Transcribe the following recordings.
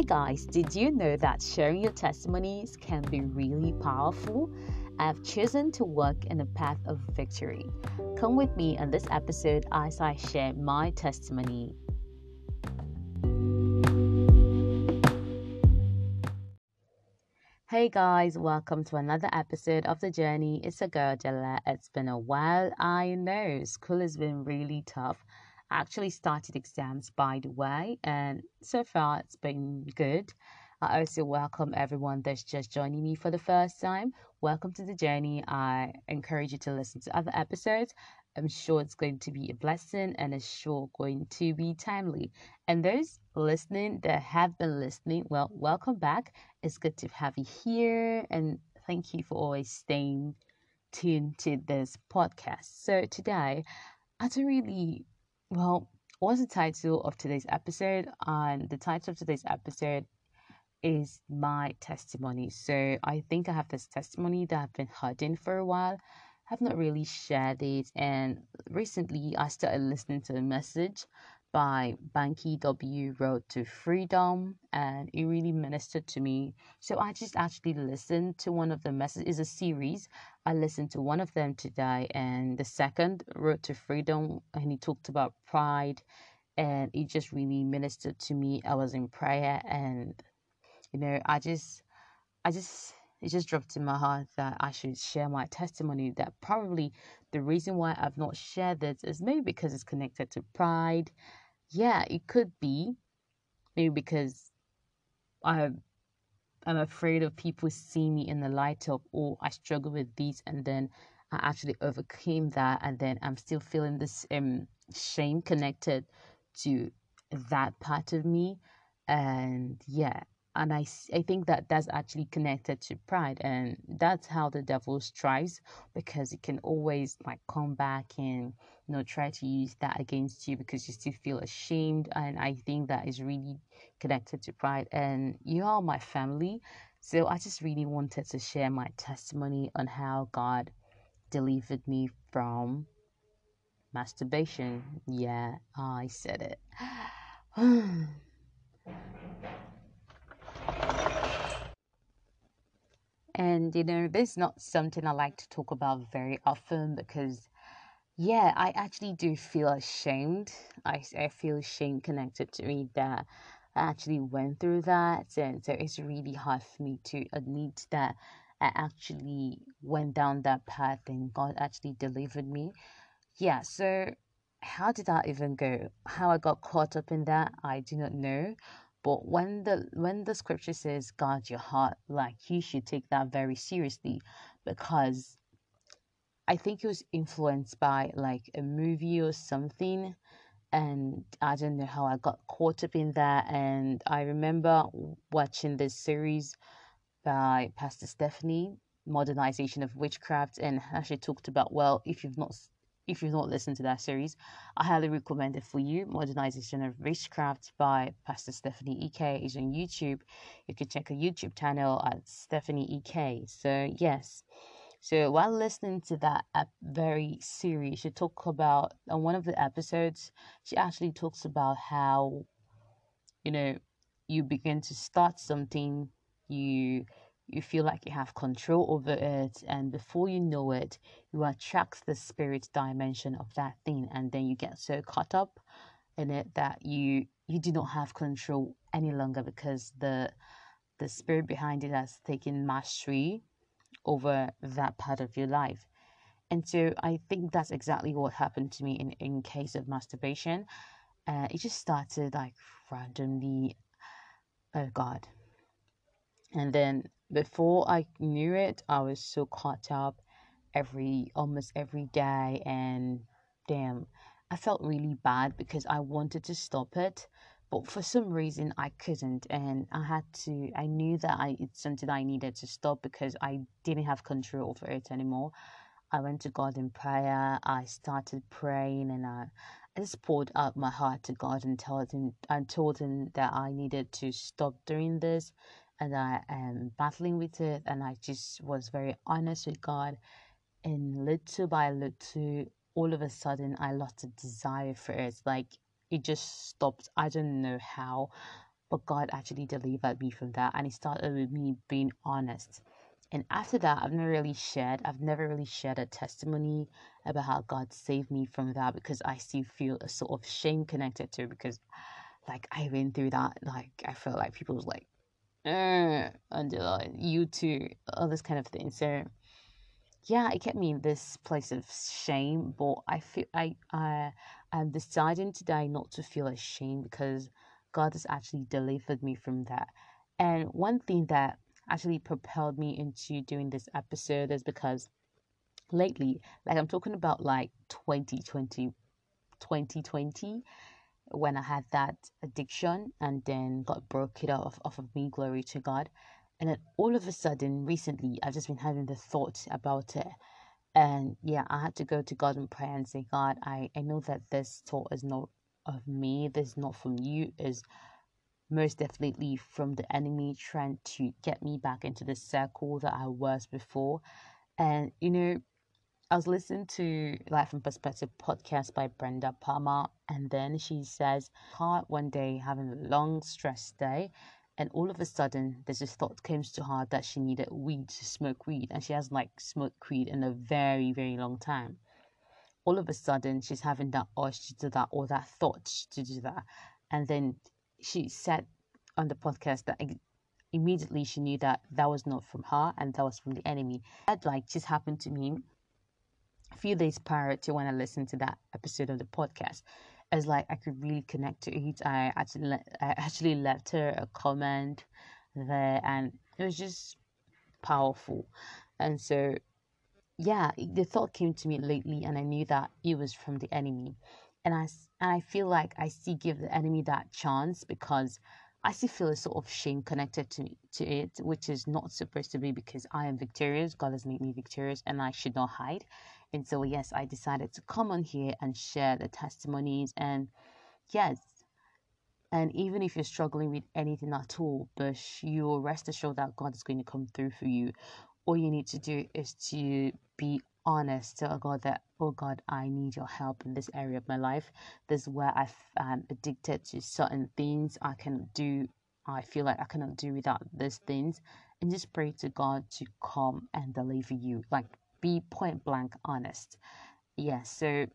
Hey guys, did you know that sharing your testimonies can be really powerful? I've chosen to walk in a path of victory. Come with me on this episode as I share my testimony. Hey guys, welcome to another episode of The Journey. It's a girl, Jella. It's been a while. I know school has been really tough. Actually started exams by the way, and so far it's been good. I also welcome everyone that's just joining me for the first time. Welcome to the journey. I encourage you to listen to other episodes. I'm sure it's going to be a blessing and it's sure going to be timely. And those listening that have been listening, well, welcome back. It's good to have you here and thank you for always staying tuned to this podcast. So today, I don't really well, what's the title of today's episode? And the title of today's episode is my testimony. So I think I have this testimony that I've been hiding for a while. I've not really shared it, and recently I started listening to a message by Banky W. Road to Freedom, and it really ministered to me. So I just actually listened to one of the messages. It's a series. I listened to one of them today, and the second, Road to Freedom, and he talked about pride, and it just really ministered to me. I was in prayer, and you know, I just, I just it just dropped in my heart that I should share my testimony. That probably the reason why I've not shared this is maybe because it's connected to pride. Yeah, it could be. Maybe because I I'm afraid of people seeing me in the light of oh I struggle with these and then I actually overcame that and then I'm still feeling this um shame connected to that part of me and yeah and I, I think that that's actually connected to pride and that's how the devil strives because it can always like come back and you know try to use that against you because you still feel ashamed and i think that is really connected to pride. And you are my family so i just really wanted to share my testimony on how god delivered me from masturbation. Yeah i said it And you know, this is not something I like to talk about very often because, yeah, I actually do feel ashamed. I, I feel shame connected to me that I actually went through that. And so it's really hard for me to admit that I actually went down that path and God actually delivered me. Yeah, so how did that even go? How I got caught up in that, I do not know. But when the when the scripture says guard your heart, like you should take that very seriously because I think it was influenced by like a movie or something. And I don't know how I got caught up in that. And I remember watching this series by Pastor Stephanie modernization of witchcraft. And actually talked about well if you've not if you've not listened to that series, I highly recommend it for you. Modernization of Witchcraft by Pastor Stephanie Ike is on YouTube. You can check her YouTube channel at Stephanie Ike. So, yes. So, while listening to that very series, she talked about, on one of the episodes, she actually talks about how, you know, you begin to start something, you you feel like you have control over it and before you know it you attract the spirit dimension of that thing and then you get so caught up in it that you you do not have control any longer because the the spirit behind it has taken mastery over that part of your life. And so i think that's exactly what happened to me in in case of masturbation. Uh, it just started like randomly oh god. And then before I knew it, I was so caught up every almost every day and damn, I felt really bad because I wanted to stop it, but for some reason I couldn't and I had to I knew that I it's something I needed to stop because I didn't have control over it anymore. I went to God in prayer. I started praying and I, I just poured out my heart to God and told him and told him that I needed to stop doing this and I am battling with it. And I just was very honest with God. And little by little, all of a sudden, I lost a desire for it. Like it just stopped. I don't know how, But God actually delivered me from that. And it started with me being honest. And after that, I've never really shared, I've never really shared a testimony about how God saved me from that because I still feel a sort of shame connected to it because like I went through that. Like I felt like people was like, uh, you too, all this kind of thing. So yeah, it kept me in this place of shame. But I feel I I I'm deciding today not to feel ashamed because God has actually delivered me from that. And one thing that actually propelled me into doing this episode is because lately, like I'm talking about like 2020, 2020 when I had that addiction and then got broke it off, off of me, glory to God. And then all of a sudden, recently, I've just been having the thought about it. And yeah, I had to go to God in prayer and say, God, I, I know that this thought is not of me, this is not from you, is most definitely from the enemy trying to get me back into the circle that I was before. And you know, I was listening to Life and Perspective podcast by Brenda Palmer, and then she says, "Her one day having a long stress day, and all of a sudden there's this thought comes to her that she needed weed to smoke weed, and she hasn't like smoked weed in a very very long time. All of a sudden she's having that urge to do that or that thought to do that, and then she said on the podcast that immediately she knew that that was not from her and that was from the enemy. That like just happened to me few days prior to when I listened to that episode of the podcast. It's like I could really connect to it. I actually I actually left her a comment there, and it was just powerful. And so, yeah, the thought came to me lately, and I knew that it was from the enemy. And I and I feel like I still give the enemy that chance because I still feel a sort of shame connected to to it, which is not supposed to be because I am victorious. God has made me victorious, and I should not hide. And so, yes, I decided to come on here and share the testimonies. And yes, and even if you're struggling with anything at all, but you'll rest assured that God is going to come through for you. All you need to do is to be honest. Tell God that, oh God, I need your help in this area of my life. This is where I've um, addicted to certain things. I can do, I feel like I cannot do without these things. And just pray to God to come and deliver you. Like be point blank honest. Yeah, so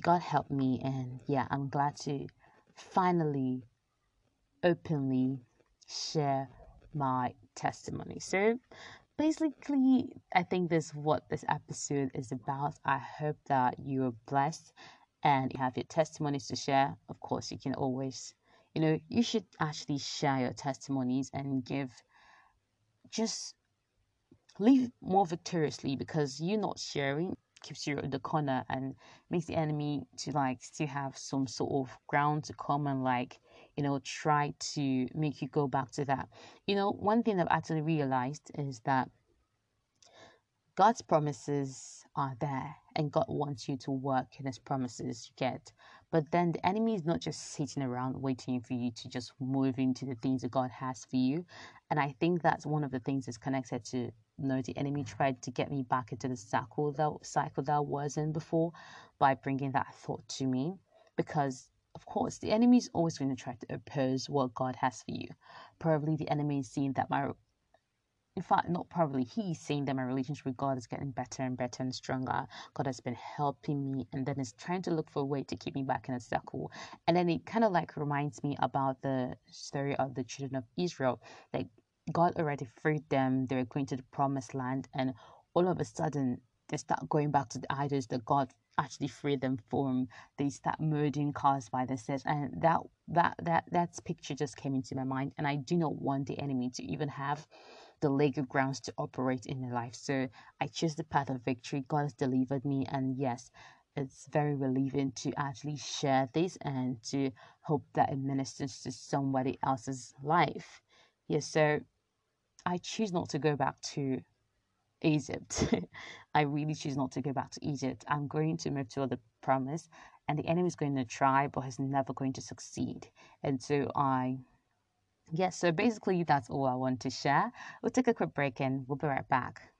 God help me, and yeah, I'm glad to finally openly share my testimony. So basically, I think this is what this episode is about. I hope that you are blessed and you have your testimonies to share. Of course, you can always, you know, you should actually share your testimonies and give just live more victoriously because you not sharing keeps you in the corner and makes the enemy to like still have some sort of ground to come and like you know try to make you go back to that. You know one thing i've actually realized is that god's promises are there and god wants you to work in his promises you get. But then the enemy is not just sitting around waiting for you to just move into the things that god has for you. And i think that's one of the things that's connected to know the enemy tried to get me back into the cycle that cycle that I was in before by bringing that thought to me because of course the enemy is always going to try to oppose what God has for you. Probably the enemy is seeing that my in fact not probably he's seeing that my relationship with God is getting better and better and stronger. God has been helping me and then is trying to look for a way to keep me back in a cycle. And then it kind of like reminds me about the story of the children of Israel like God already freed them. They were going to the promised land, and all of a sudden, they start going back to the idols that God actually freed them from. They start murdering cars by themselves, and that that that that picture just came into my mind. And I do not want the enemy to even have the legal grounds to operate in their life. So I choose the path of victory. God has delivered me, and yes, it's very relieving to actually share this and to hope that it ministers to somebody else's life. Yes, so I choose not to go back to Egypt. I really choose not to go back to Egypt. I'm going to move to other promise, and the enemy is going to try, but he's never going to succeed. And so I, yes, yeah, so basically that's all I want to share. We'll take a quick break and we'll be right back.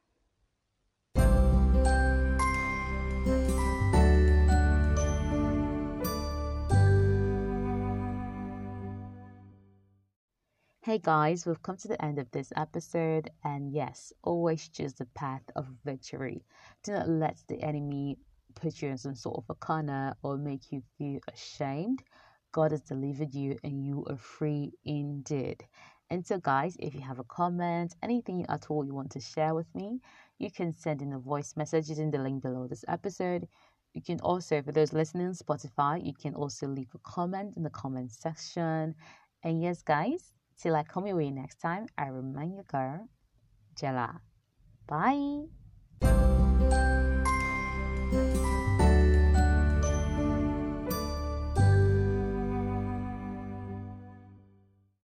Hey guys, we've come to the end of this episode, and yes, always choose the path of victory. Do not let the enemy put you in some sort of a corner or make you feel ashamed. God has delivered you, and you are free indeed. And so, guys, if you have a comment, anything at all you want to share with me, you can send in a voice message using the link below this episode. You can also, for those listening on Spotify, you can also leave a comment in the comment section. And yes, guys, till I come your way next time, I remind you, girl, Jella. Bye.